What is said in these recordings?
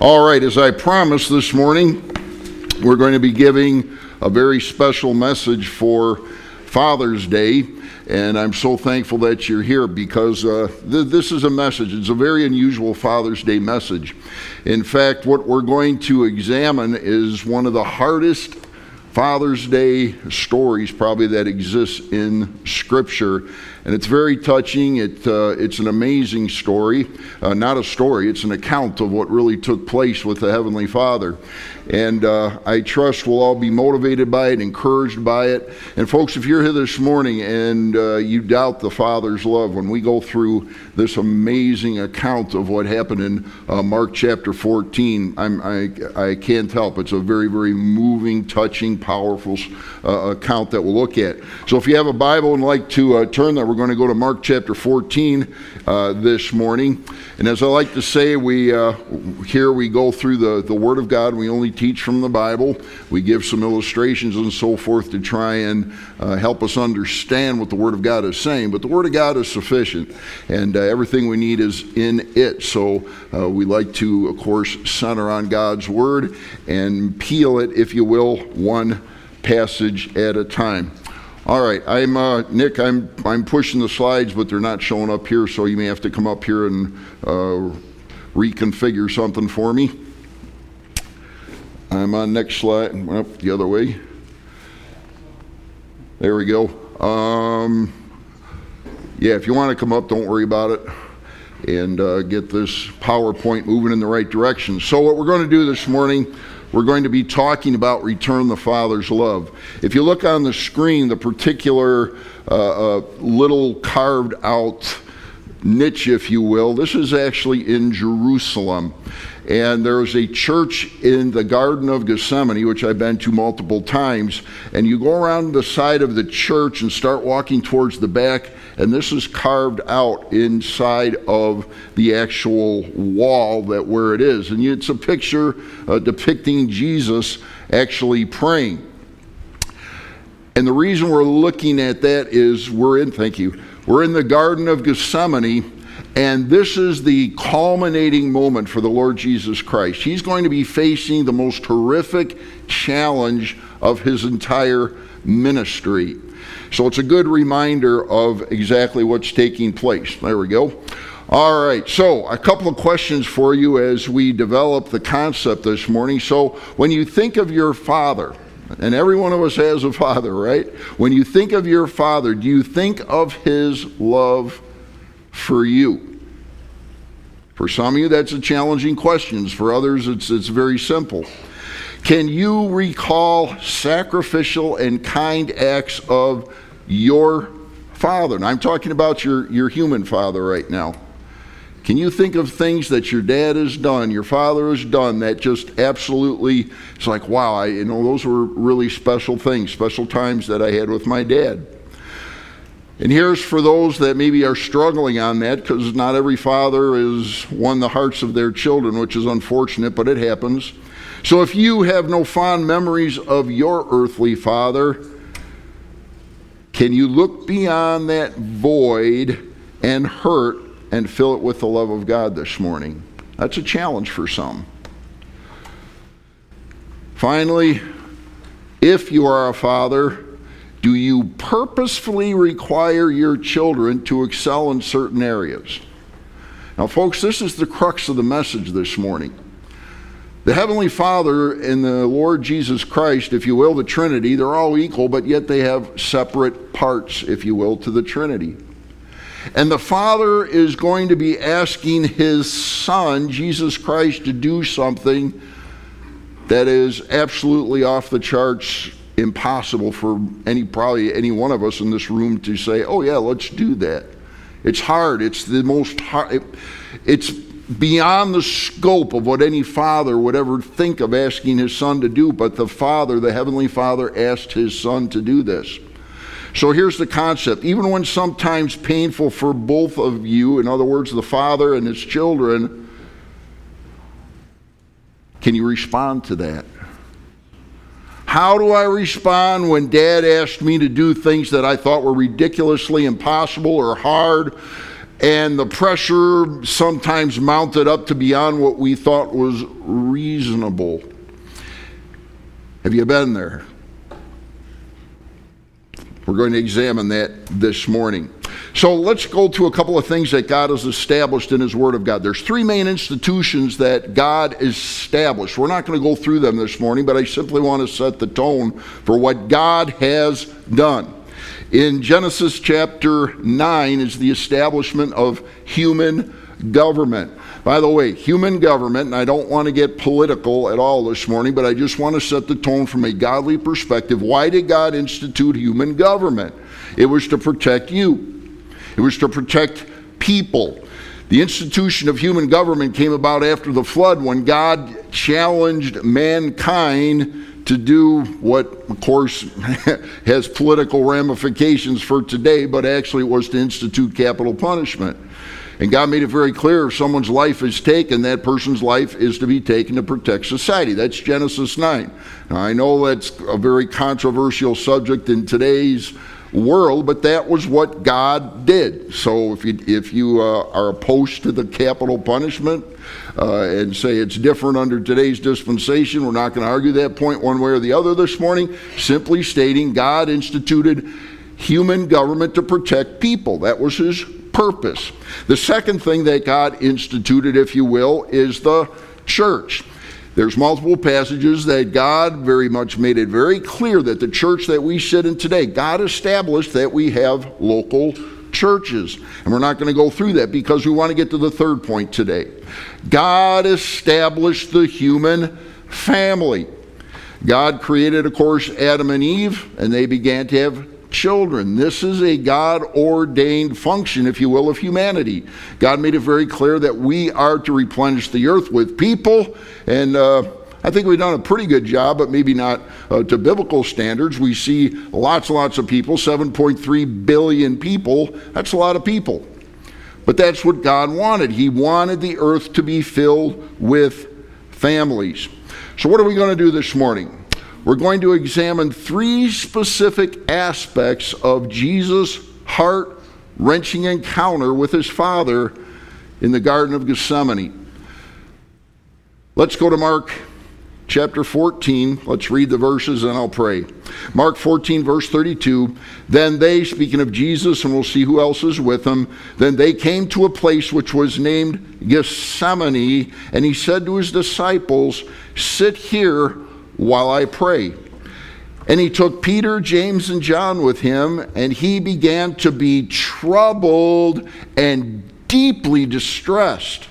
All right, as I promised this morning, we're going to be giving a very special message for Father's Day. And I'm so thankful that you're here because uh, th- this is a message. It's a very unusual Father's Day message. In fact, what we're going to examine is one of the hardest Father's Day stories probably that exists in Scripture and it's very touching. It, uh, it's an amazing story. Uh, not a story, it's an account of what really took place with the Heavenly Father. And uh, I trust we'll all be motivated by it, encouraged by it. And folks, if you're here this morning and uh, you doubt the Father's love, when we go through this amazing account of what happened in uh, Mark chapter 14, I'm, I, I can't help. It's a very, very moving, touching, powerful uh, account that we'll look at. So if you have a Bible and like to turn there, we're going to go to Mark chapter 14 uh, this morning. And as I like to say, we uh, here we go through the, the Word of God. We only teach from the Bible. We give some illustrations and so forth to try and uh, help us understand what the Word of God is saying. But the Word of God is sufficient, and uh, everything we need is in it. So uh, we like to, of course, center on God's Word and peel it, if you will, one passage at a time. All right, I'm uh, Nick. I'm I'm pushing the slides, but they're not showing up here, so you may have to come up here and uh, reconfigure something for me. I'm on next slide. Up the other way. There we go. Um, yeah, if you want to come up, don't worry about it, and uh, get this PowerPoint moving in the right direction. So what we're going to do this morning we're going to be talking about return the Father's love. If you look on the screen, the particular uh, uh, little carved out niche, if you will, this is actually in Jerusalem. And there's a church in the Garden of Gethsemane, which I've been to multiple times. And you go around the side of the church and start walking towards the back, and this is carved out inside of the actual wall that where it is. And it's a picture uh, depicting Jesus actually praying. And the reason we're looking at that is we're in, thank you, we're in the Garden of Gethsemane and this is the culminating moment for the Lord Jesus Christ. He's going to be facing the most horrific challenge of his entire ministry. So it's a good reminder of exactly what's taking place. There we go. All right, so a couple of questions for you as we develop the concept this morning. So, when you think of your father, and every one of us has a father, right? When you think of your father, do you think of his love for you? For some of you, that's a challenging question. For others, it's, it's very simple. Can you recall sacrificial and kind acts of your father? And I'm talking about your, your human father right now. Can you think of things that your dad has done, your father has done that just absolutely, it's like, wow, I, you know, those were really special things, special times that I had with my dad. And here's for those that maybe are struggling on that because not every father has won the hearts of their children, which is unfortunate, but it happens. So if you have no fond memories of your earthly father, can you look beyond that void and hurt and fill it with the love of God this morning? That's a challenge for some. Finally, if you are a father, do you purposefully require your children to excel in certain areas? Now, folks, this is the crux of the message this morning. The Heavenly Father and the Lord Jesus Christ, if you will, the Trinity, they're all equal, but yet they have separate parts, if you will, to the Trinity. And the Father is going to be asking His Son, Jesus Christ, to do something that is absolutely off the charts impossible for any probably any one of us in this room to say, "Oh yeah, let's do that." It's hard. It's the most hard. It, it's beyond the scope of what any father would ever think of asking his son to do. But the Father, the heavenly Father, asked his son to do this. So here's the concept. Even when sometimes painful for both of you, in other words, the father and his children, can you respond to that? How do I respond when dad asked me to do things that I thought were ridiculously impossible or hard? and the pressure sometimes mounted up to beyond what we thought was reasonable. Have you been there? We're going to examine that this morning. So let's go to a couple of things that God has established in His Word of God. There's three main institutions that God established. We're not going to go through them this morning, but I simply want to set the tone for what God has done. In Genesis chapter 9 is the establishment of human government. By the way, human government, and I don't want to get political at all this morning, but I just want to set the tone from a godly perspective. Why did God institute human government? It was to protect you, it was to protect people. The institution of human government came about after the flood when God challenged mankind to do what, of course, has political ramifications for today, but actually it was to institute capital punishment. And God made it very clear if someone's life is taken, that person's life is to be taken to protect society. That's Genesis 9. Now, I know that's a very controversial subject in today's world, but that was what God did. So if you, if you uh, are opposed to the capital punishment uh, and say it's different under today's dispensation, we're not going to argue that point one way or the other this morning, simply stating God instituted human government to protect people. That was his purpose. The second thing that God instituted, if you will, is the church. There's multiple passages that God very much made it very clear that the church that we sit in today, God established that we have local churches. And we're not going to go through that because we want to get to the third point today. God established the human family. God created, of course, Adam and Eve, and they began to have children. This is a God ordained function, if you will, of humanity. God made it very clear that we are to replenish the earth with people, and uh, I think we've done a pretty good job, but maybe not uh, to biblical standards. We see lots and lots of people, 7.3 billion people. That's a lot of people. But that's what God wanted. He wanted the earth to be filled with families. So, what are we going to do this morning? We're going to examine three specific aspects of Jesus' heart wrenching encounter with his Father in the Garden of Gethsemane. Let's go to Mark chapter 14. Let's read the verses and I'll pray. Mark 14, verse 32. Then they, speaking of Jesus, and we'll see who else is with him, then they came to a place which was named Gethsemane, and he said to his disciples, Sit here while I pray. And he took Peter, James, and John with him, and he began to be troubled and deeply distressed.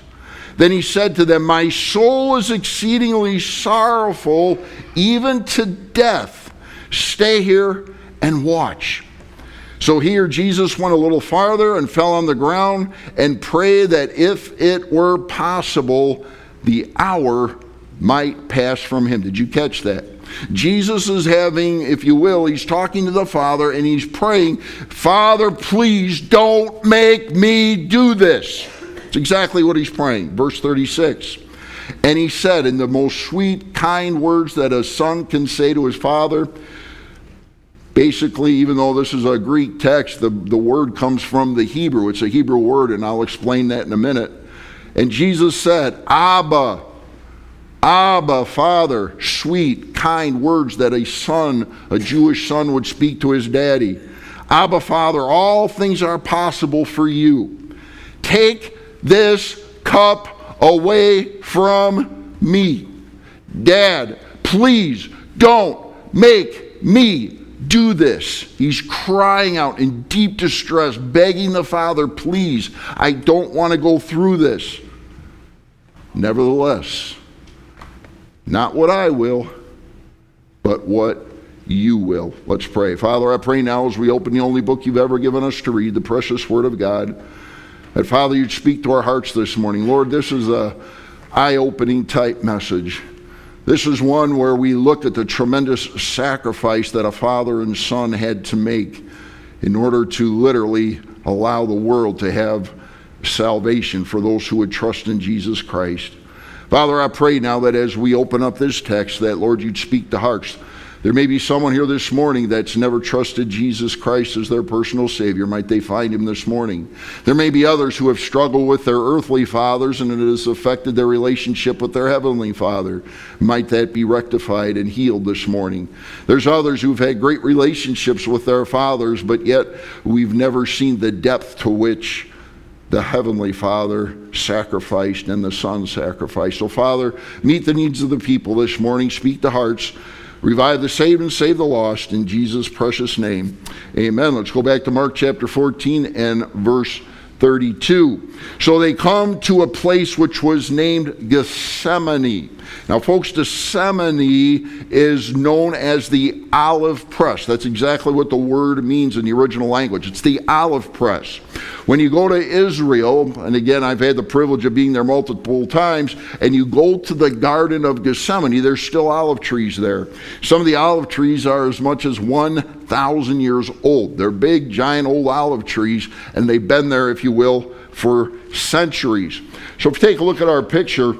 Then he said to them, My soul is exceedingly sorrowful, even to death. Stay here and watch. So here Jesus went a little farther and fell on the ground and prayed that if it were possible, the hour might pass from him. Did you catch that? Jesus is having, if you will, he's talking to the Father and he's praying, Father, please don't make me do this. It's exactly what he's praying. Verse 36. And he said, in the most sweet, kind words that a son can say to his father, basically, even though this is a Greek text, the, the word comes from the Hebrew. It's a Hebrew word, and I'll explain that in a minute. And Jesus said, Abba, Abba, Father, sweet, kind words that a son, a Jewish son, would speak to his daddy. Abba, Father, all things are possible for you. Take this cup away from me. Dad, please don't make me do this. He's crying out in deep distress, begging the Father, please, I don't want to go through this. Nevertheless, not what I will, but what you will. Let's pray. Father, I pray now as we open the only book you've ever given us to read, the precious Word of God, that Father, you'd speak to our hearts this morning. Lord, this is a eye-opening type message. This is one where we look at the tremendous sacrifice that a father and son had to make in order to literally allow the world to have salvation for those who would trust in Jesus Christ. Father, I pray now that as we open up this text, that Lord, you'd speak to hearts. There may be someone here this morning that's never trusted Jesus Christ as their personal Savior. Might they find Him this morning? There may be others who have struggled with their earthly fathers and it has affected their relationship with their Heavenly Father. Might that be rectified and healed this morning? There's others who've had great relationships with their fathers, but yet we've never seen the depth to which the Heavenly Father sacrificed and the Son sacrificed. So, Father, meet the needs of the people this morning. Speak to hearts. Revive the saved and save the lost in Jesus' precious name. Amen. Let's go back to Mark chapter 14 and verse 32. So they come to a place which was named Gethsemane. Now, folks, Gethsemane is known as the olive press. That's exactly what the word means in the original language. It's the olive press. When you go to Israel, and again, I've had the privilege of being there multiple times, and you go to the Garden of Gethsemane, there's still olive trees there. Some of the olive trees are as much as 1,000 years old. They're big, giant old olive trees, and they've been there, if you will, for centuries. So if you take a look at our picture,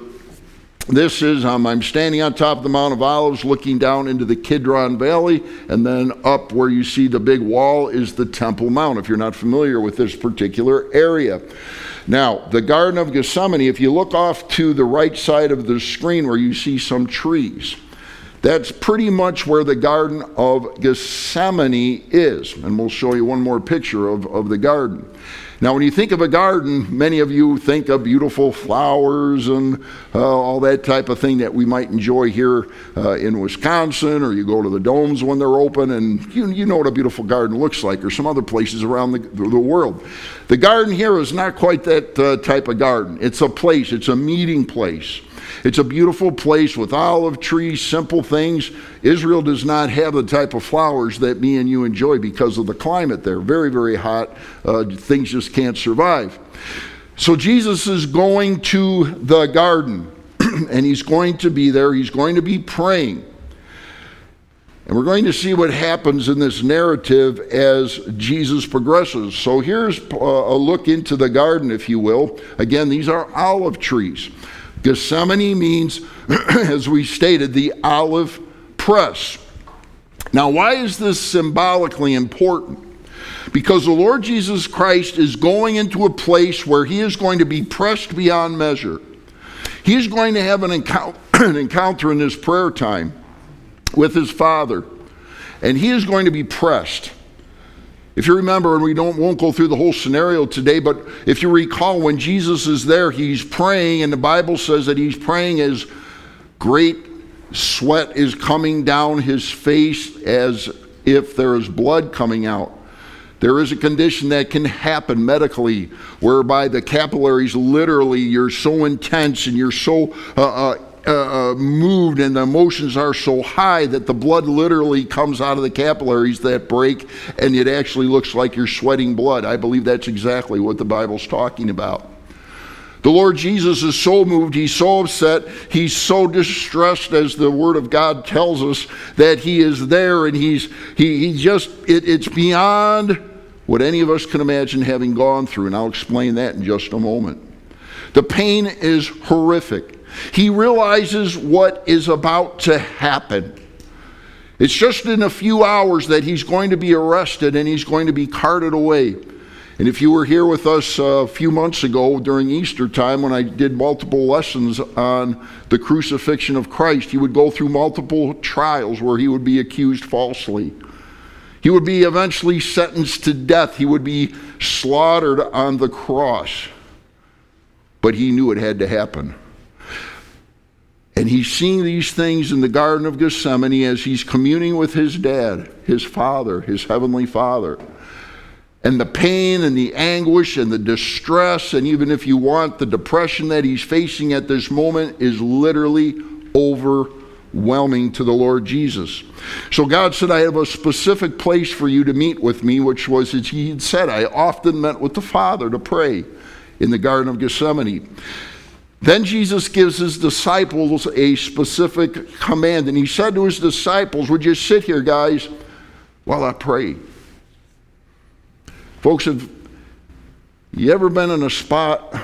this is, um, I'm standing on top of the Mount of Olives looking down into the Kidron Valley, and then up where you see the big wall is the Temple Mount, if you're not familiar with this particular area. Now, the Garden of Gethsemane, if you look off to the right side of the screen where you see some trees, that's pretty much where the Garden of Gethsemane is. And we'll show you one more picture of, of the garden. Now, when you think of a garden, many of you think of beautiful flowers and uh, all that type of thing that we might enjoy here uh, in Wisconsin, or you go to the domes when they're open, and you, you know what a beautiful garden looks like, or some other places around the, the world. The garden here is not quite that uh, type of garden. It's a place, it's a meeting place. It's a beautiful place with olive trees, simple things. Israel does not have the type of flowers that me and you enjoy because of the climate there. Very, very hot. Uh, things just can't survive. So Jesus is going to the garden and he's going to be there. He's going to be praying. And we're going to see what happens in this narrative as Jesus progresses. So here's uh, a look into the garden, if you will. Again, these are olive trees. Gethsemane means, as we stated, the olive press. Now, why is this symbolically important? Because the Lord Jesus Christ is going into a place where he is going to be pressed beyond measure. He is going to have an encounter, an encounter in this prayer time with his Father, and he is going to be pressed. If you remember, and we don't, won't go through the whole scenario today, but if you recall, when Jesus is there, he's praying, and the Bible says that he's praying as great sweat is coming down his face as if there is blood coming out. There is a condition that can happen medically whereby the capillaries literally, you're so intense and you're so uh, uh, uh, uh, moved and the emotions are so high that the blood literally comes out of the capillaries that break and it actually looks like you're sweating blood. I believe that's exactly what the Bible's talking about. The Lord Jesus is so moved, he's so upset, he's so distressed, as the Word of God tells us, that he is there and he's he, he just it, it's beyond what any of us can imagine having gone through, and I'll explain that in just a moment. The pain is horrific. He realizes what is about to happen. It's just in a few hours that he's going to be arrested and he's going to be carted away. And if you were here with us uh, a few months ago during Easter time when I did multiple lessons on the crucifixion of Christ, he would go through multiple trials where he would be accused falsely. He would be eventually sentenced to death. He would be slaughtered on the cross. But he knew it had to happen. And he's seeing these things in the Garden of Gethsemane as he's communing with his dad, his father, his heavenly father. And the pain and the anguish and the distress, and even if you want, the depression that he's facing at this moment is literally overwhelming to the Lord Jesus. So God said, I have a specific place for you to meet with me, which was, as he had said, I often met with the Father to pray in the Garden of Gethsemane. Then Jesus gives his disciples a specific command, and he said to his disciples, Would you sit here, guys, while I pray? Folks, have you ever been in a spot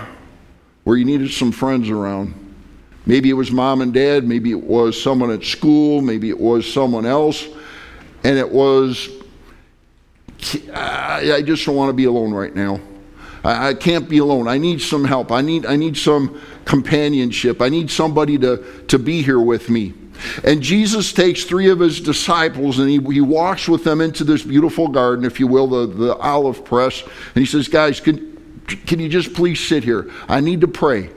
where you needed some friends around? Maybe it was mom and dad, maybe it was someone at school, maybe it was someone else, and it was, I just don't want to be alone right now. I, can't be alone. I need some help. I need, I need some companionship. I need somebody to, to be here with me. And Jesus takes three of his disciples and he, he walks with them into this beautiful garden, if you will, the, the olive press. And he says, Guys, can, can you just please sit here? I need to pray.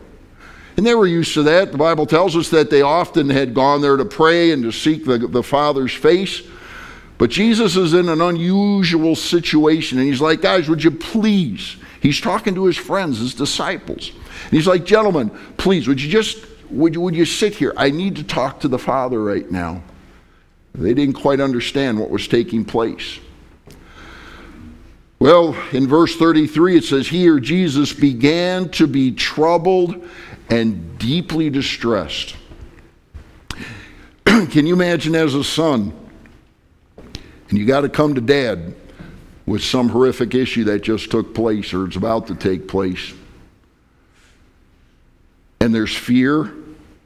And they were used to that. The Bible tells us that they often had gone there to pray and to seek the, the Father's face. But Jesus is in an unusual situation. And he's like, Guys, would you please? He's talking to his friends, his disciples. And he's like, Gentlemen, please, would you just would you, would you sit here? I need to talk to the Father right now. They didn't quite understand what was taking place. Well, in verse 33, it says, Here Jesus began to be troubled and deeply distressed. Can you imagine as a son, and you got to come to dad with some horrific issue that just took place or it's about to take place? and there's fear,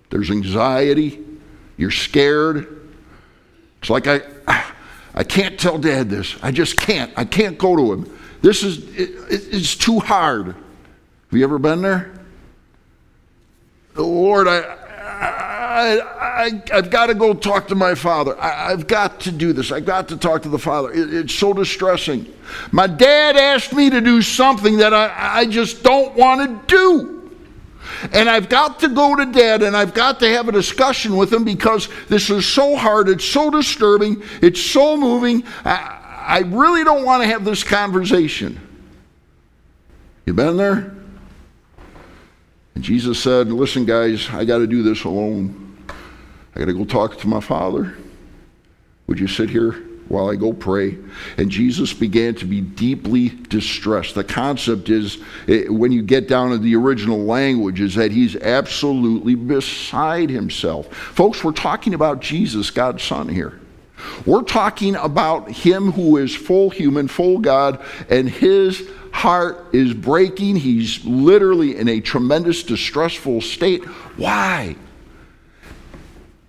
there's anxiety, you're scared. It's like I, I can't tell dad this. I just can't. I can't go to him. This is, it, it's too hard. Have you ever been there? Lord, I, I, I, have got to go talk to my father. I, have got to do this. I've got to talk to the father. It, it's so distressing. My dad asked me to do something that I, I just don't want to do. And I've got to go to dad and I've got to have a discussion with him because this is so hard. It's so disturbing. It's so moving. I, I really don't want to have this conversation. You been there? And Jesus said, Listen, guys, I got to do this alone. I got to go talk to my father. Would you sit here? while I go pray. And Jesus began to be deeply distressed. The concept is, eh, when you get down to the original language, is that he's absolutely beside himself. Folks, we're talking about Jesus, God's Son, here. We're talking about him who is full human, full God, and his heart is breaking. He's literally in a tremendous, distressful state. Why?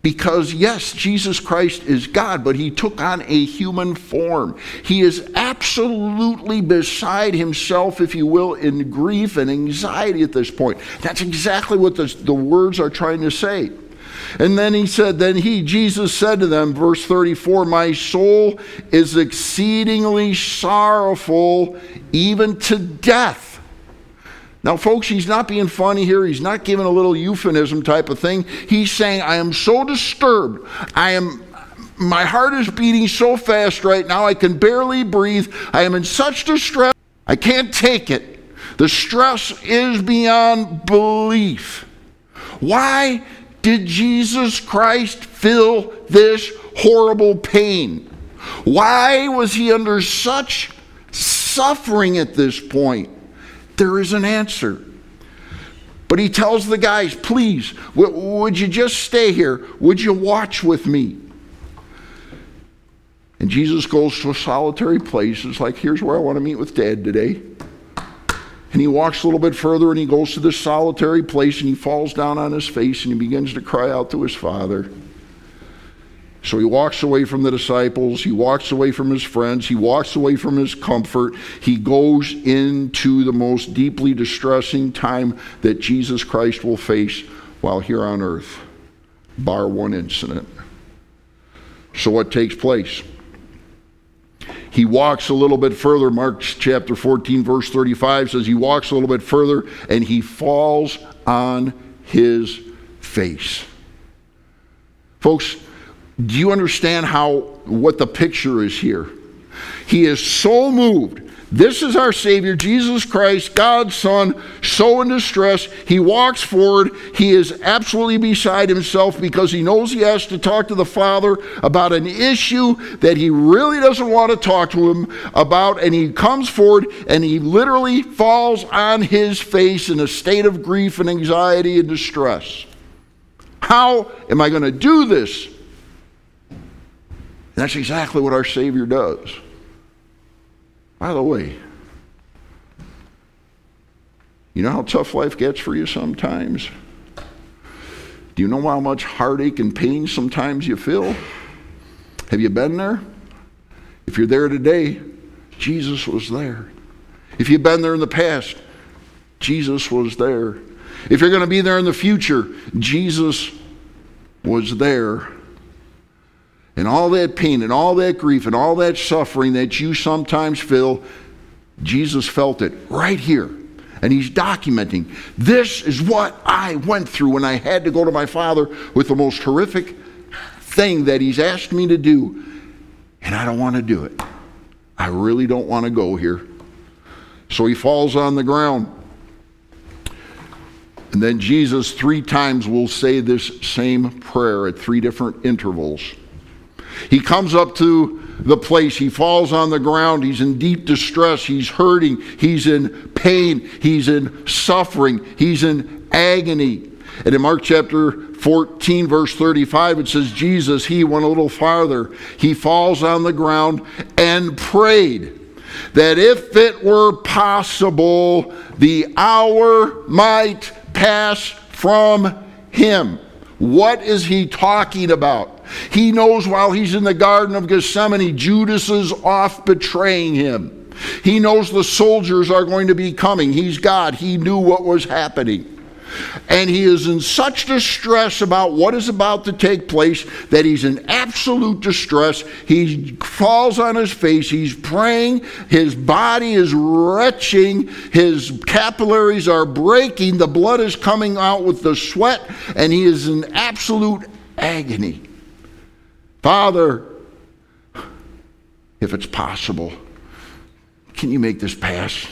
Because, yes, Jesus Christ is God, but he took on a human form. He is absolutely beside himself, if you will, in grief and anxiety at this point. That's exactly what the, the words are trying to say. And then he said, Then he, Jesus said to them, verse 34, My soul is exceedingly sorrowful, even to death. Now, folks, he's not being funny here. He's not giving a little euphemism type of thing. He's saying, I am so disturbed. I am my heart is beating so fast right now, I can barely breathe. I am in such distress, I can't take it. The stress is beyond belief. Why did Jesus Christ feel this horrible pain? Why was he under such suffering at this point? There is an answer. But he tells the guys, please, would you just stay here? Would you watch with me? And Jesus goes to a solitary place. It's like, here's where I want to meet with dad today. And he walks a little bit further and he goes to this solitary place and he falls down on his face and he begins to cry out to his father. So he walks away from the disciples, he walks away from his friends, he walks away from his comfort. He goes into the most deeply distressing time that Jesus Christ will face while here on earth, bar one incident. So what takes place? He walks a little bit further. Mark chapter 14, verse 35 says he walks a little bit further and he falls on his face. Folks, do you understand how what the picture is here? He is so moved. This is our Savior, Jesus Christ, God's Son, so in distress. He walks forward. He is absolutely beside himself because he knows he has to talk to the Father about an issue that he really doesn't want to talk to him about. And he comes forward and he literally falls on his face in a state of grief and anxiety and distress. How am I going to do this? And that's exactly what our Savior does. By the way, you know how tough life gets for you sometimes? Do you know how much heartache and pain sometimes you feel? Have you been there? If you're there today, Jesus was there. If you've been there in the past, Jesus was there. If you're going to be there in the future, Jesus was there. And all that pain and all that grief and all that suffering that you sometimes feel, Jesus felt it right here. And he's documenting this is what I went through when I had to go to my father with the most horrific thing that he's asked me to do. And I don't want to do it. I really don't want to go here. So he falls on the ground. And then Jesus, three times, will say this same prayer at three different intervals. He comes up to the place, he falls on the ground, he's in deep distress, he's hurting, he's in pain, he's in suffering, he's in agony. And in Mark chapter 14, verse 35, it says, Jesus, he went a little farther. He falls on the ground and prayed that if it were possible, the hour might pass from him. What is he talking about? He knows while he's in the Garden of Gethsemane, Judas is off betraying him. He knows the soldiers are going to be coming. He's God. He knew what was happening. And he is in such distress about what is about to take place that he's in absolute distress. He falls on his face. He's praying. His body is retching. His capillaries are breaking. The blood is coming out with the sweat. And he is in absolute agony. Father, if it's possible, can you make this pass?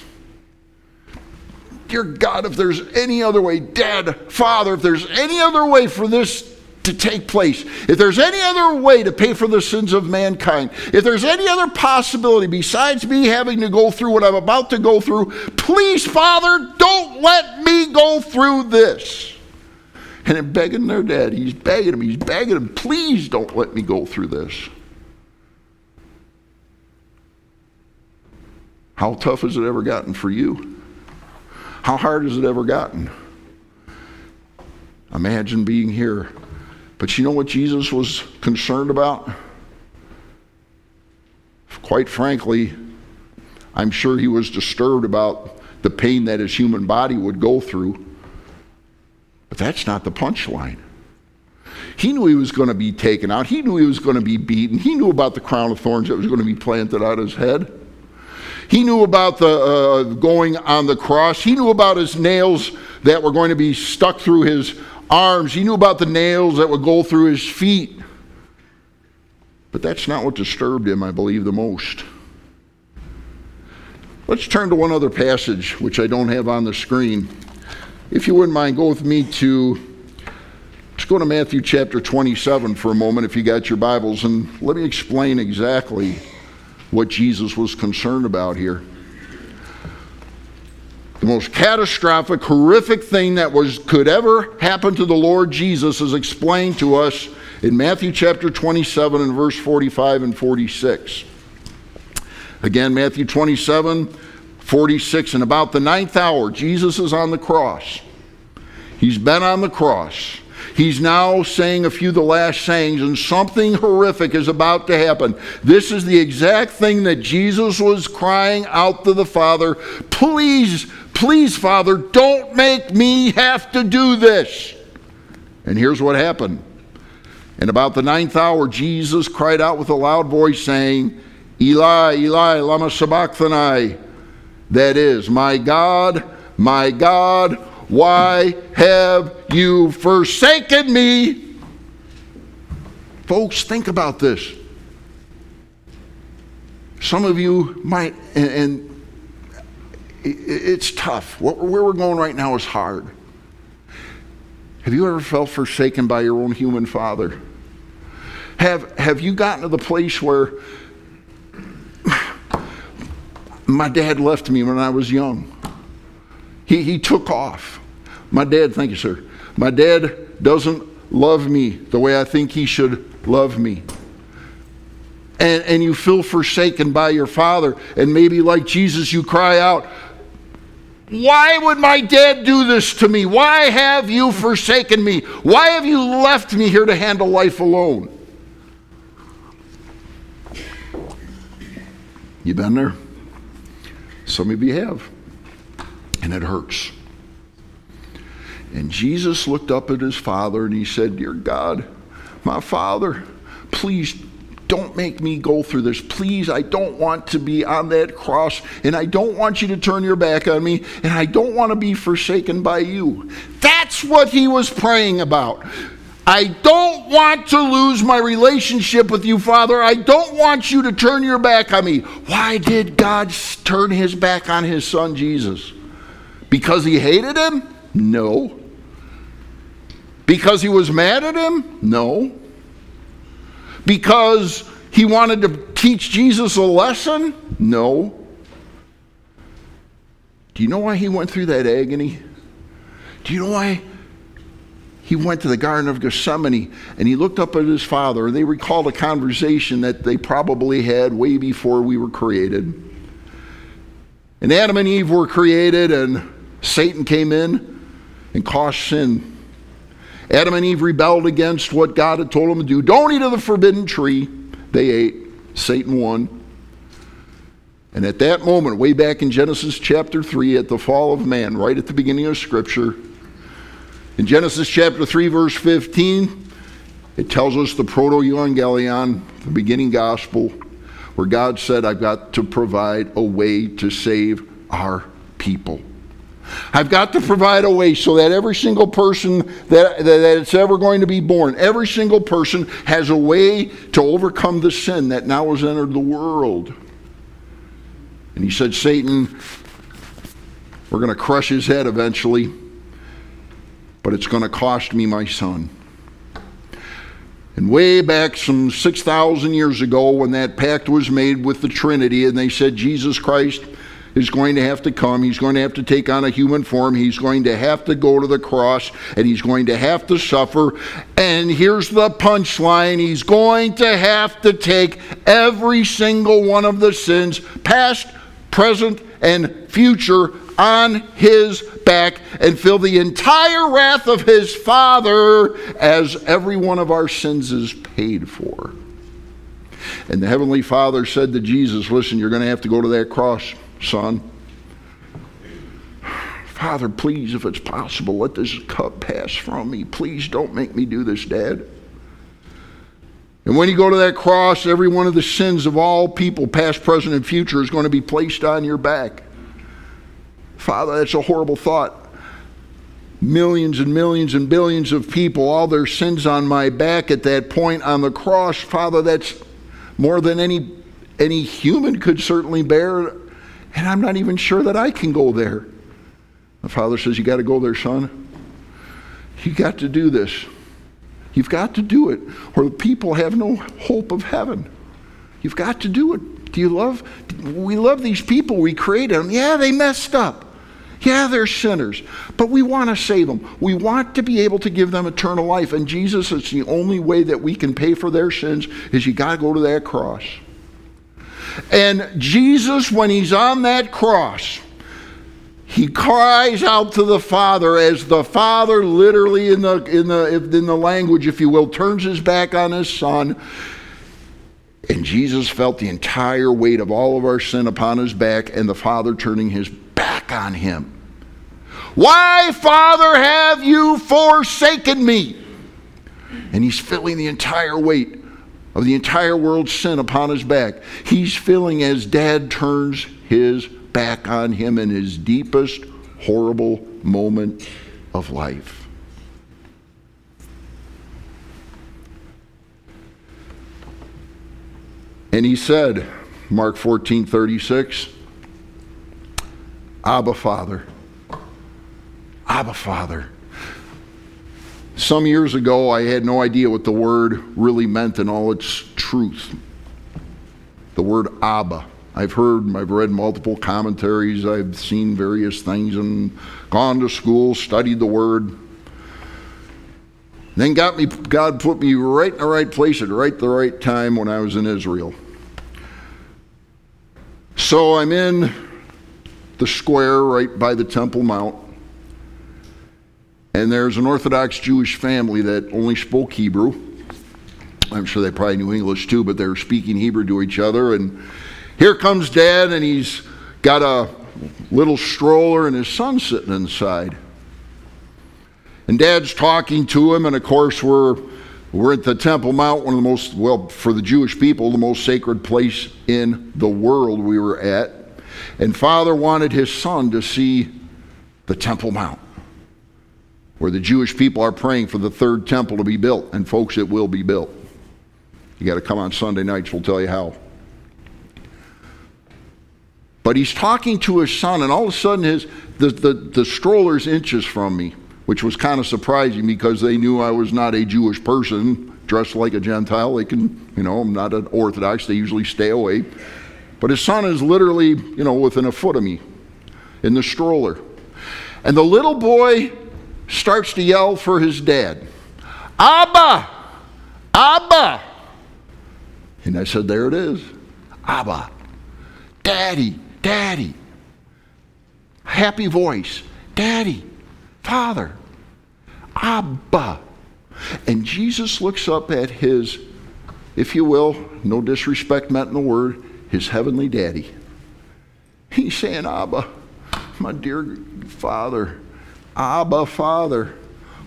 Dear God, if there's any other way, Dad, Father, if there's any other way for this to take place, if there's any other way to pay for the sins of mankind, if there's any other possibility besides me having to go through what I'm about to go through, please, Father, don't let me go through this. And then begging their dad, he's begging him, he's begging him, please don't let me go through this. How tough has it ever gotten for you? How hard has it ever gotten? Imagine being here. But you know what Jesus was concerned about? Quite frankly, I'm sure he was disturbed about the pain that his human body would go through. But that's not the punchline. He knew he was going to be taken out. He knew he was going to be beaten. He knew about the crown of thorns that was going to be planted on his head. He knew about the uh, going on the cross. He knew about his nails that were going to be stuck through his arms. He knew about the nails that would go through his feet. But that's not what disturbed him, I believe, the most. Let's turn to one other passage, which I don't have on the screen. If you wouldn't mind, go with me to, let's go to Matthew chapter 27 for a moment, if you got your Bibles, and let me explain exactly what Jesus was concerned about here. The most catastrophic, horrific thing that was could ever happen to the Lord Jesus is explained to us in Matthew chapter 27 and verse 45 and 46. Again, Matthew 27, 46, and about the ninth hour, Jesus is on the cross. He's been on the cross. He's now saying a few of the last sayings, and something horrific is about to happen. This is the exact thing that Jesus was crying out to the Father Please, please, Father, don't make me have to do this. And here's what happened. And about the ninth hour, Jesus cried out with a loud voice, saying, Eli, Eli, lama sabachthani. That is, my God, my God, why have you forsaken me? Folks, think about this. Some of you might, and, and it's tough. Where we're going right now is hard. Have you ever felt forsaken by your own human father? Have, have you gotten to the place where my dad left me when I was young? He, he took off. My dad, thank you, sir. My dad doesn't love me the way I think he should love me. And, and you feel forsaken by your father. And maybe, like Jesus, you cry out, Why would my dad do this to me? Why have you forsaken me? Why have you left me here to handle life alone? You been there? Some of you have. And it hurts. And Jesus looked up at his father and he said, Dear God, my father, please don't make me go through this. Please, I don't want to be on that cross, and I don't want you to turn your back on me, and I don't want to be forsaken by you. That's what he was praying about. I don't want to lose my relationship with you, Father. I don't want you to turn your back on me. Why did God turn his back on his son Jesus? Because he hated him? No. Because he was mad at him? No. Because he wanted to teach Jesus a lesson? No. Do you know why he went through that agony? Do you know why he went to the Garden of Gethsemane and he looked up at his father? And they recalled a conversation that they probably had way before we were created. And Adam and Eve were created, and Satan came in and caused sin Adam and Eve rebelled against what God had told them to do. Don't eat of the forbidden tree. They ate. Satan won. And at that moment, way back in Genesis chapter 3, at the fall of man, right at the beginning of Scripture, in Genesis chapter 3, verse 15, it tells us the proto evangelion, the beginning gospel, where God said, I've got to provide a way to save our people. I've got to provide a way so that every single person that, that, that it's ever going to be born, every single person has a way to overcome the sin that now has entered the world. And he said, Satan, we're going to crush his head eventually, but it's going to cost me my son. And way back some 6,000 years ago, when that pact was made with the Trinity, and they said, Jesus Christ, is going to have to come. He's going to have to take on a human form. He's going to have to go to the cross and he's going to have to suffer. And here's the punchline He's going to have to take every single one of the sins, past, present, and future, on his back and feel the entire wrath of his Father as every one of our sins is paid for. And the Heavenly Father said to Jesus, Listen, you're going to have to go to that cross son. Father, please, if it's possible, let this cup pass from me. Please don't make me do this, Dad. And when you go to that cross, every one of the sins of all people, past, present, and future, is going to be placed on your back. Father, that's a horrible thought. Millions and millions and billions of people, all their sins on my back at that point on the cross. Father, that's more than any, any human could certainly bear and I'm not even sure that I can go there. The father says, You got to go there, son. You got to do this. You've got to do it, or the people have no hope of heaven. You've got to do it. Do you love? We love these people. We created them. Yeah, they messed up. Yeah, they're sinners, but we want to save them. We want to be able to give them eternal life. And Jesus, it's the only way that we can pay for their sins is you got to go to that cross. And Jesus, when he's on that cross, he cries out to the Father as the Father, literally in the, in the, in the language, if you will, turns his back on his Son. And Jesus felt the entire weight of all of our sin upon his back, and the Father turning his back on him. Why, Father, have you forsaken me? And he's feeling the entire weight of the entire world's sin upon his back. He's feeling as dad turns his back on him in his deepest, horrible moment of life. And he said, Mark 14 36, Abba, Father. Abba, Father. Some years ago, I had no idea what the word really meant in all its truth. The word Abba. I've heard, I've read multiple commentaries, I've seen various things and gone to school, studied the word. Then got me, God put me right in the right place at right the right time when I was in Israel. So I'm in the square right by the Temple Mount. And there's an Orthodox Jewish family that only spoke Hebrew. I'm sure they probably knew English too, but they were speaking Hebrew to each other. And here comes dad, and he's got a little stroller and his son sitting inside. And dad's talking to him, and of course, we're, we're at the Temple Mount, one of the most, well, for the Jewish people, the most sacred place in the world we were at. And father wanted his son to see the Temple Mount, where the Jewish people are praying for the third temple to be built. And folks, it will be built. You got to come on Sunday nights, we'll tell you how. But he's talking to his son, and all of a sudden his the, the, the stroller's inches from me, which was kind of surprising because they knew I was not a Jewish person, dressed like a Gentile. They can, you know, I'm not an Orthodox, they usually stay away. But his son is literally, you know, within a foot of me in the stroller. And the little boy starts to yell for his dad Abba! Abba! And I said, There it is. Abba. Daddy. Daddy. Happy voice. Daddy. Father. Abba. And Jesus looks up at his, if you will, no disrespect meant in the word, his heavenly daddy. He's saying, Abba, my dear Father, Abba, Father,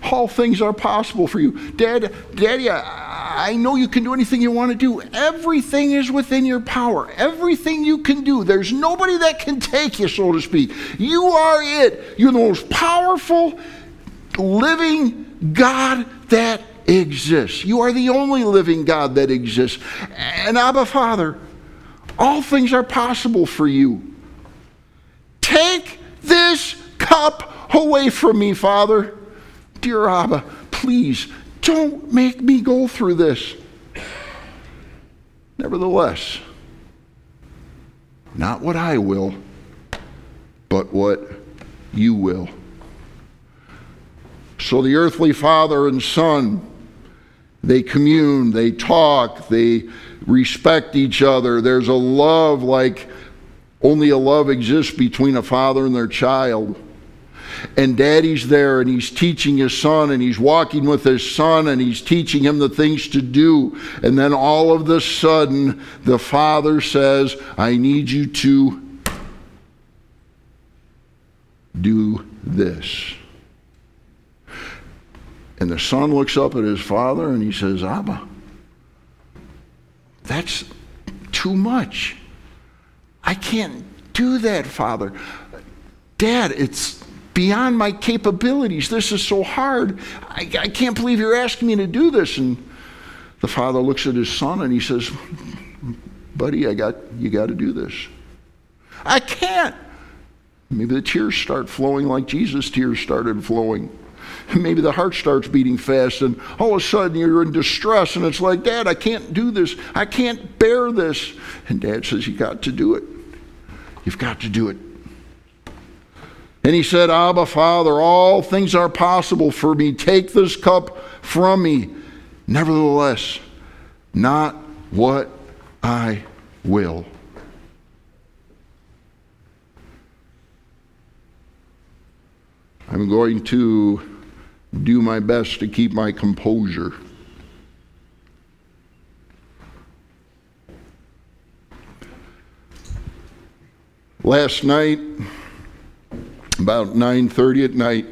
all things are possible for you. Dad, Daddy, I, I know you can do anything you want to do. Everything is within your power. Everything you can do. There's nobody that can take you, so to speak. You are it. You're the most powerful, living God that exists. You are the only living God that exists. And Abba, Father, all things are possible for you. Take this cup away from me, Father. Dear Abba, please don't make me go through this. Nevertheless, not what I will, but what you will. So the earthly father and son, they commune, they talk, they respect each other. There's a love like only a love exists between a father and their child. And daddy's there and he's teaching his son and he's walking with his son and he's teaching him the things to do. And then all of the sudden, the father says, I need you to do this. And the son looks up at his father and he says, Abba, that's too much. I can't do that, Father. Dad, it's beyond my capabilities. This is so hard. I, I, can't believe you're asking me to do this. And the father looks at his son and he says, Buddy, I got you got to do this. I can't. Maybe the tears start flowing like Jesus' tears started flowing. Maybe the heart starts beating fast, and all of a sudden you're in distress, and it's like, Dad, I can't do this. I can't bear this. And Dad says, You got to do it. You've got to do it. And he said, Abba, Father, all things are possible for me. Take this cup from me. Nevertheless, not what I will. I'm going to do my best to keep my composure. Last night, about 9:30 at night,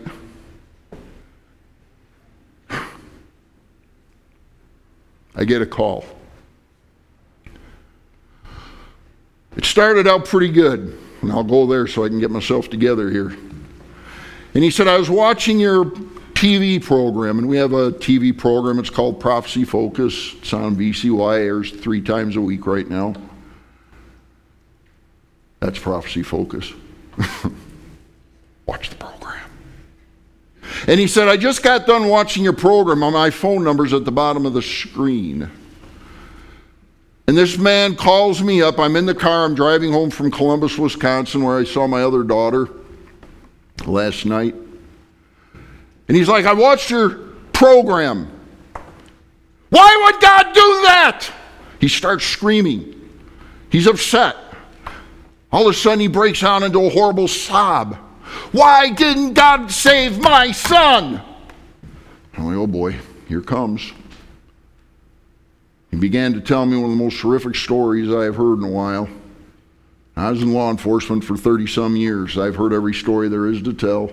I get a call. It started out pretty good, and I'll go there so I can get myself together here. And he said, I was watching your TV program, and we have a TV program. It's called Prophecy Focus. It's on VCY, airs three times a week right now. That's Prophecy Focus. Watch the program. And he said, I just got done watching your program. My phone number's at the bottom of the screen. And this man calls me up. I'm in the car. I'm driving home from Columbus, Wisconsin, where I saw my other daughter last night. And he's like, I watched your program. Why would God do that? He starts screaming. He's upset. All of a sudden, he breaks out into a horrible sob. Why didn't God save my son? I'm like, oh boy, here comes. He began to tell me one of the most horrific stories I have heard in a while. I was in law enforcement for 30 some years. I've heard every story there is to tell.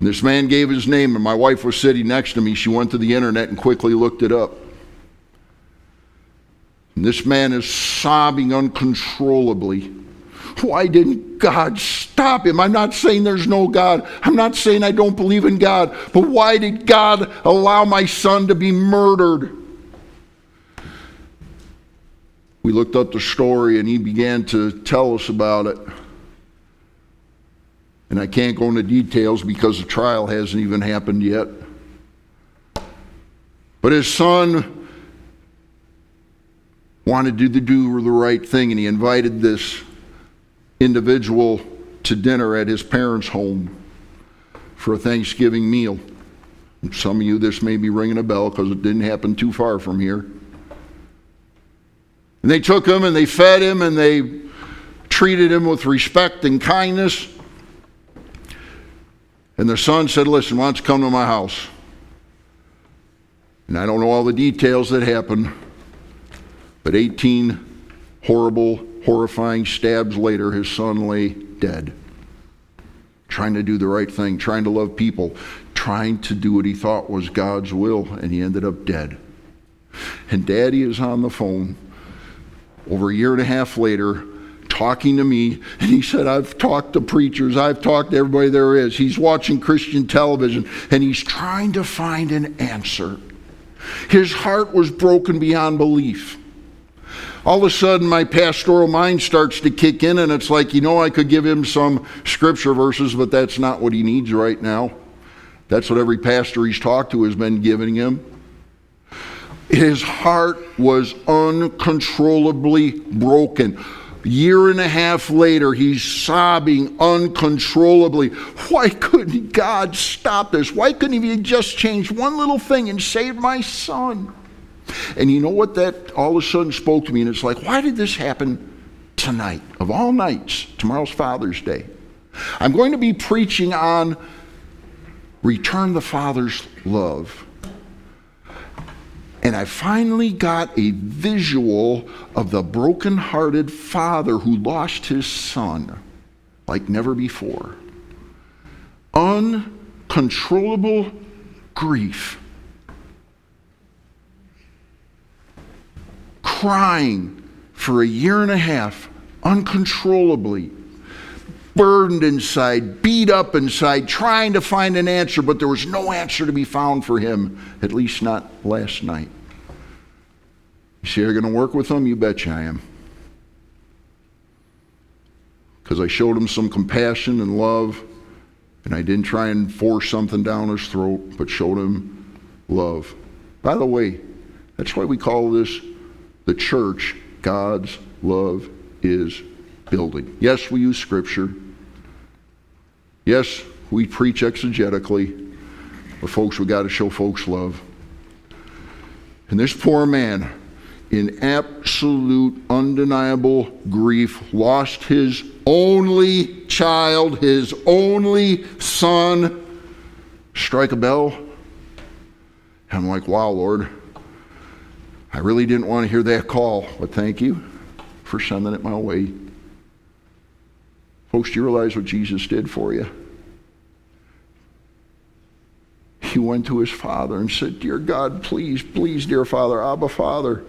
This man gave his name, and my wife was sitting next to me. She went to the internet and quickly looked it up. And this man is sobbing uncontrollably. Why didn't God stop him? I'm not saying there's no God. I'm not saying I don't believe in God. But why did God allow my son to be murdered? We looked up the story and he began to tell us about it. And I can't go into details because the trial hasn't even happened yet. But his son wanted to do the right thing, and he invited this individual to dinner at his parents' home for a Thanksgiving meal. Some of you, this may be ringing a bell because it didn't happen too far from here. And they took him and they fed him and they treated him with respect and kindness. And their son said, Listen, why don't you come to my house? And I don't know all the details that happened, but 18 horrible, horrifying stabs later, his son lay dead. Trying to do the right thing, trying to love people, trying to do what he thought was God's will, and he ended up dead. And daddy is on the phone over a year and a half later talking to me, and he said, I've talked to preachers, I've talked to everybody there is. He's watching Christian television, and he's trying to find an answer. His heart was broken beyond belief. All of a sudden, my pastoral mind starts to kick in, and it's like, you know, I could give him some scripture verses, but that's not what he needs right now. That's what every pastor he's talked to has been giving him. His heart was uncontrollably broken year and a half later, he's sobbing uncontrollably. Why couldn't God stop this? Why couldn't he just change one little thing and save my son? And you know what that all of a sudden spoke to me? And it's like, why did this happen tonight, of all nights? Tomorrow's Father's Day. I'm going to be preaching on return the Father's love. And I finally got a visual of the broken-hearted father who lost his son like never before. Uncontrollable grief. Crying for a year and a half uncontrollably burdened inside, beat up inside, trying to find an answer, but there was no answer to be found for him, at least not last night. You say you're going to work with him? You betcha I am. Because I showed him some compassion and love, and I didn't try and force something down his throat, but showed him love. By the way, that's why we call this the church God's love is building. Yes, we use scripture. Yes, we preach exegetically. But folks, we got to show folks love. And this poor man, in absolute, undeniable grief, lost his only child, his only son. Strike a bell. I'm like, wow, Lord, I really didn't want to hear that call, but thank you for sending it my way. Folks, do you realize what Jesus did for you? He went to his father and said, Dear God, please, please, dear Father, Abba Father,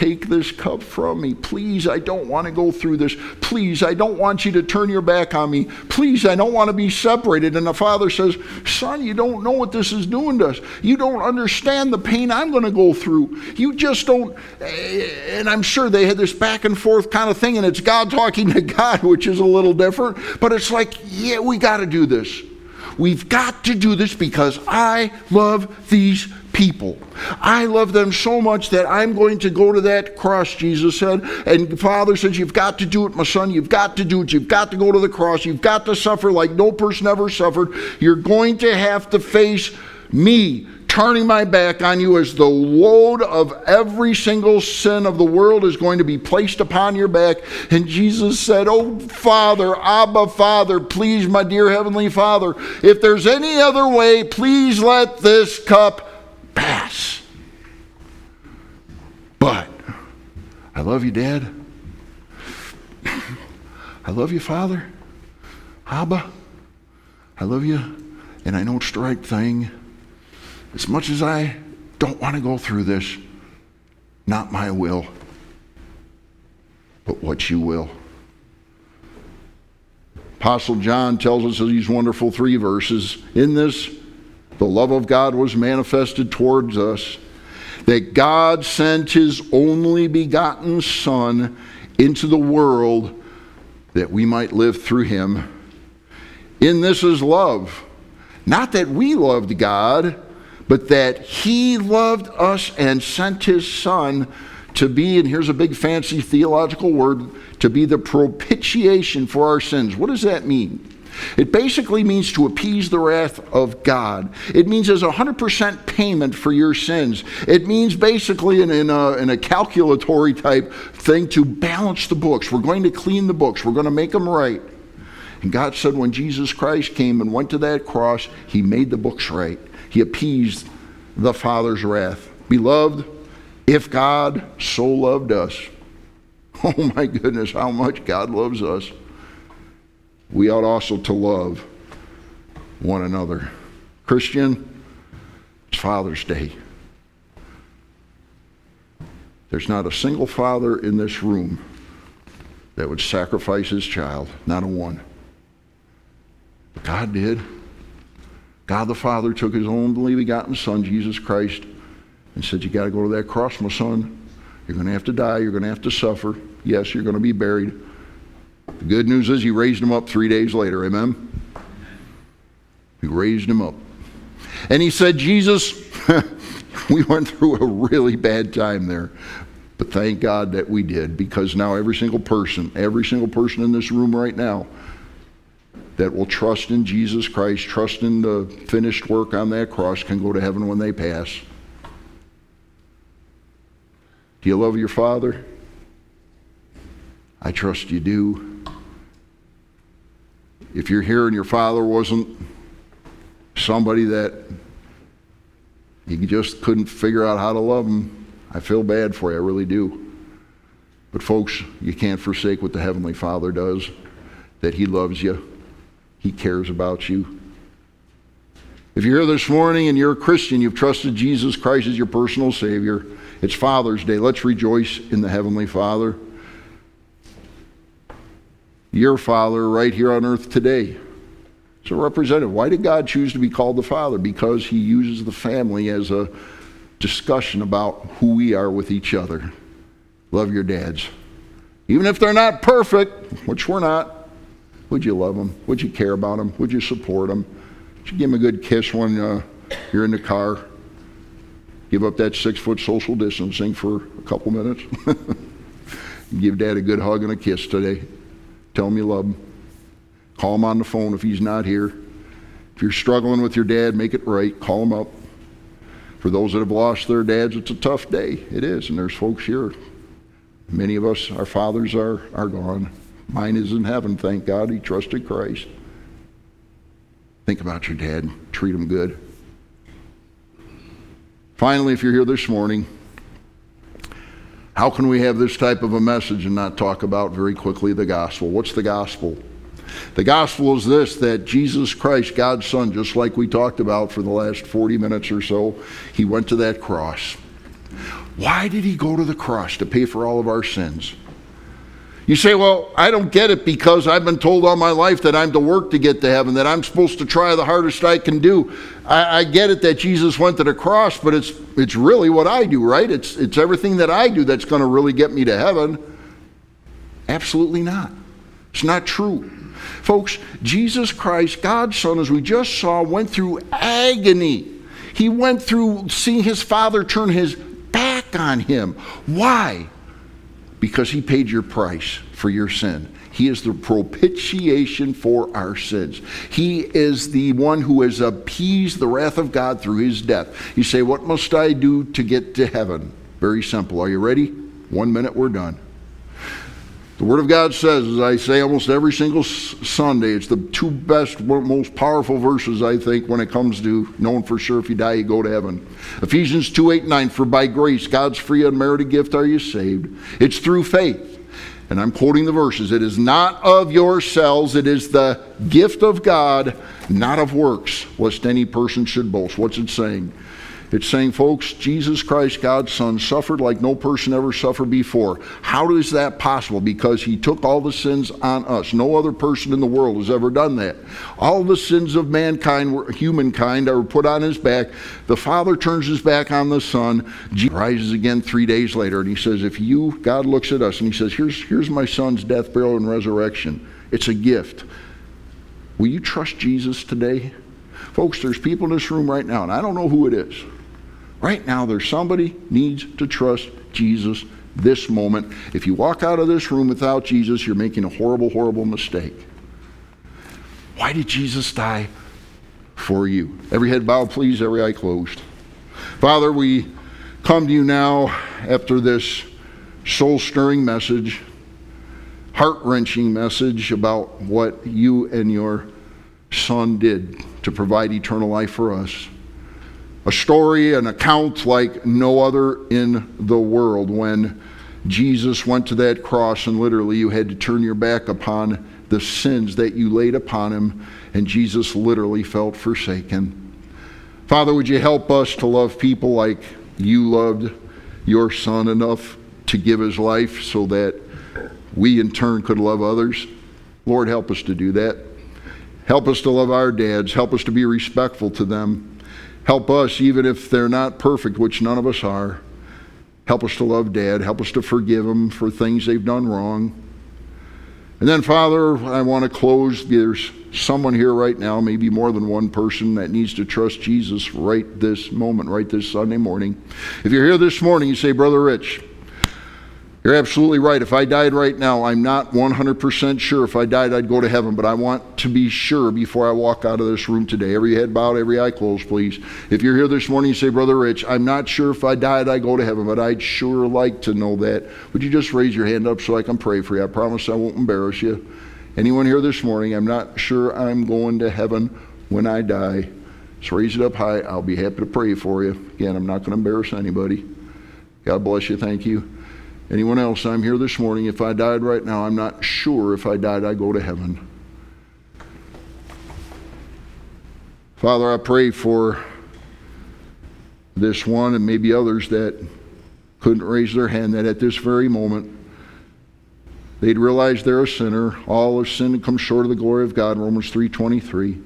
take this cup from me. Please, I don't want to go through this. Please, I don't want you to turn your back on me. Please, I don't want to be separated. And the father says, Son, you don't know what this is doing to us. You don't understand the pain I'm going to go through. You just don't. And I'm sure they had this back and forth kind of thing, and it's God talking to God, which is a little different. But it's like, yeah, we got to do this. We've got to do this because I love these people. I love them so much that I'm going to go to that cross, Jesus said. And Father says, You've got to do it, my son. You've got to do it. You've got to go to the cross. You've got to suffer like no person ever suffered. You're going to have to face me turning my back on you as the load of every single sin of the world is going to be placed upon your back. And Jesus said, Oh, Father, Abba, Father, please, my dear Heavenly Father, if there's any other way, please let this cup pass. But I love you, Dad. I love you, Father. Abba, I love you, and I know it's the right thing. As much as I don't want to go through this, not my will, but what you will. Apostle John tells us these wonderful three verses. In this, the love of God was manifested towards us, that God sent his only begotten Son into the world that we might live through him. In this is love. Not that we loved God, but that he loved us and sent his Son to be, and here's a big fancy theological word, to be the propitiation for our sins. What does that mean? It basically means to appease the wrath of God. It means as a 100% payment for your sins. It means basically in, in, a, in a calculatory type thing to balance the books. We're going to clean the books, we're going to make them right. And God said when Jesus Christ came and went to that cross, he made the books right. He appeased the Father's wrath. Beloved, if God so loved us, oh my goodness, how much God loves us, we ought also to love one another. Christian, it's Father's Day. There's not a single father in this room that would sacrifice his child, not a one. But God did. God the Father took his only begotten Son, Jesus Christ, and said, You got to go to that cross, my son. You're going to have to die. You're going to have to suffer. Yes, you're going to be buried. The good news is he raised him up three days later. Amen? He raised him up. And he said, Jesus, we went through a really bad time there. But thank God that we did because now every single person, every single person in this room right now that will trust in Jesus Christ, trust in the finished work on that cross, can go to heaven when they pass. Do you love your father? I trust you do. If you're here and your father wasn't somebody that you just couldn't figure out how to love him, I feel bad for you. I really do. But, folks, you can't forsake what the Heavenly Father does, that He loves you, He cares about you. If you're here this morning and you're a Christian, you've trusted Jesus Christ as your personal Savior, it's Father's Day. Let's rejoice in the Heavenly Father. Your Father, right here on earth today. So, representative, why did God choose to be called the Father? Because He uses the family as a discussion about who we are with each other. Love your dads. Even if they're not perfect, which we're not, would you love them? Would you care about them? Would you support them? Would you give them a good kiss when uh, you're in the car? Give up that six foot social distancing for a couple minutes. give dad a good hug and a kiss today. Tell him you love him. Call him on the phone if he's not here. If you're struggling with your dad, make it right. Call him up. For those that have lost their dads, it's a tough day. It is. And there's folks here. Many of us, our fathers are, are gone. Mine is in heaven, thank God. He trusted Christ. Think about your dad. Treat him good. Finally, if you're here this morning, how can we have this type of a message and not talk about very quickly the gospel? What's the gospel? The gospel is this that Jesus Christ, God's Son, just like we talked about for the last 40 minutes or so, he went to that cross. Why did he go to the cross? To pay for all of our sins. You say, well, I don't get it because I've been told all my life that I'm to work to get to heaven, that I'm supposed to try the hardest I can do. I, I, get it that Jesus went to the cross, but it's, it's really what I do, right? It's, it's everything that I do that's going to really get me to heaven. Absolutely not. It's not true. Folks, Jesus Christ, God's Son, as we just saw, went through agony. He went through seeing his Father turn his back on him. Why? Because he paid your price for your sin. He is the propitiation for our sins. He is the one who has appeased the wrath of God through his death. You say, What must I do to get to heaven? Very simple. Are you ready? One minute, we're done. The Word of God says, as I say almost every single Sunday, it's the two best, most powerful verses, I think, when it comes to knowing for sure if you die, you go to heaven. Ephesians 2 8 9, for by grace, God's free unmerited gift are you saved. It's through faith. And I'm quoting the verses. It is not of yourselves, it is the gift of God, not of works, lest any person should boast. What's it saying? It's saying, folks, Jesus Christ, God's Son, suffered like no person ever suffered before. How is that possible? Because he took all the sins on us. No other person in the world has ever done that. All the sins of mankind, humankind, are put on his back. The Father turns his back on the Son. Jesus rises again three days later, and he says, If you, God looks at us and he says, Here's, here's my Son's death, burial, and resurrection. It's a gift. Will you trust Jesus today? Folks, there's people in this room right now, and I don't know who it is. Right now, there's somebody needs to trust Jesus this moment. If you walk out of this room without Jesus, you're making a horrible, horrible mistake. Why did Jesus die? For you. Every head bowed, please, every eye closed. Father, we come to you now after this soul stirring message, heart wrenching message about what you and your Son did to provide eternal life for us a story, an account like no other in the world when Jesus went to that cross and literally you had to turn your back upon the sins that you laid upon him, and Jesus literally felt forsaken. Father, would you help us to love people like you loved your son enough to give his life so that we in turn could love others? Lord, help us to do that. Help us to love our dads. Help us to be respectful to them. Help us, even if they're not perfect, which none of us are. Help us to love Dad. Help us to forgive them for things they've done wrong. And then, Father, I want to close. There's someone here right now, maybe more than one person, that needs to trust Jesus right this moment, right this Sunday morning. If you're here this morning, you say, Brother Rich, you're absolutely right. If I died right now, I'm not 100% sure if I died I'd go to heaven, but I want to be sure before I walk out of this room today. Every head bowed, every eye closed, please. If you're here this morning, you say, Brother Rich, I'm not sure if I died I'd go to heaven, but I'd sure like to know that. Would you just raise your hand up so I can pray for you? I promise I won't embarrass you. Anyone here this morning, I'm not sure I'm going to heaven when I die. So raise it up high. I'll be happy to pray for you. Again, I'm not going to embarrass anybody. God bless you. Thank you. Anyone else, I'm here this morning. If I died right now, I'm not sure if I died, I go to heaven. Father, I pray for this one and maybe others that couldn't raise their hand, that at this very moment they'd realize they're a sinner. All have sinned and come short of the glory of God, Romans 3.23.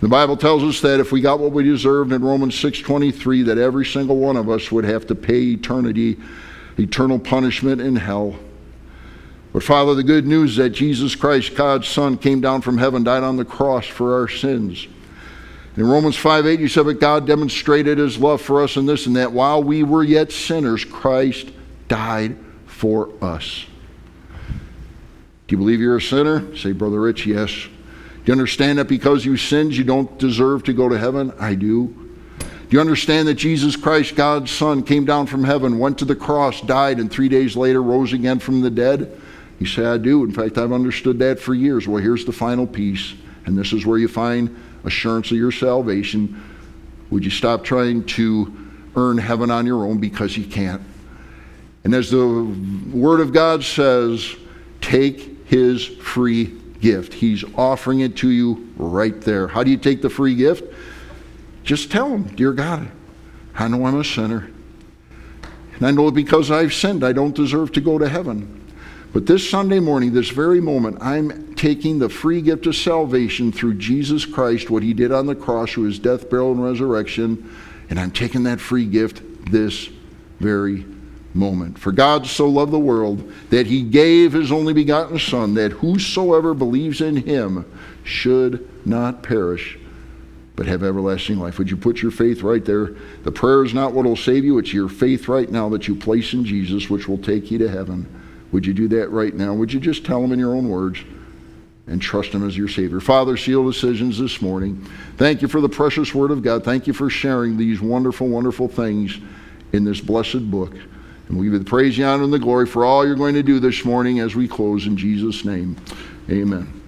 The Bible tells us that if we got what we deserved in Romans 6.23, that every single one of us would have to pay eternity eternal punishment in hell. But Father, the good news is that Jesus Christ, God's Son, came down from heaven, died on the cross for our sins. In Romans 5 8, you said, But God demonstrated his love for us in this and that while we were yet sinners, Christ died for us. Do you believe you're a sinner? Say, Brother Rich, yes. Do you understand that because you sinned, you don't deserve to go to heaven? I do. Do you understand that Jesus Christ, God's Son, came down from heaven, went to the cross, died, and three days later rose again from the dead? You say, I do. In fact, I've understood that for years. Well, here's the final piece, and this is where you find assurance of your salvation. Would you stop trying to earn heaven on your own because you can't? And as the Word of God says, take His free gift. He's offering it to you right there. How do you take the free gift? Just tell him, Dear God, I know I'm a sinner. And I know because I've sinned, I don't deserve to go to heaven. But this Sunday morning, this very moment, I'm taking the free gift of salvation through Jesus Christ, what he did on the cross through his death, burial, and resurrection, and I'm taking that free gift this very moment. For God so loved the world that he gave his only begotten Son, that whosoever believes in him should not perish, but have everlasting life. Would you put your faith right there? The prayer is not what will save you, it's your faith right now that you place in Jesus, which will take you to heaven. Would you do that right now? Would you just tell Him in your own words and trust Him as your Savior? Father, seal decisions this morning. Thank you for the precious Word of God. Thank you for sharing these wonderful, wonderful things in this blessed book. And we give you the praise, the honor, and the glory for all you're going to do this morning as we close in Jesus' name. Amen.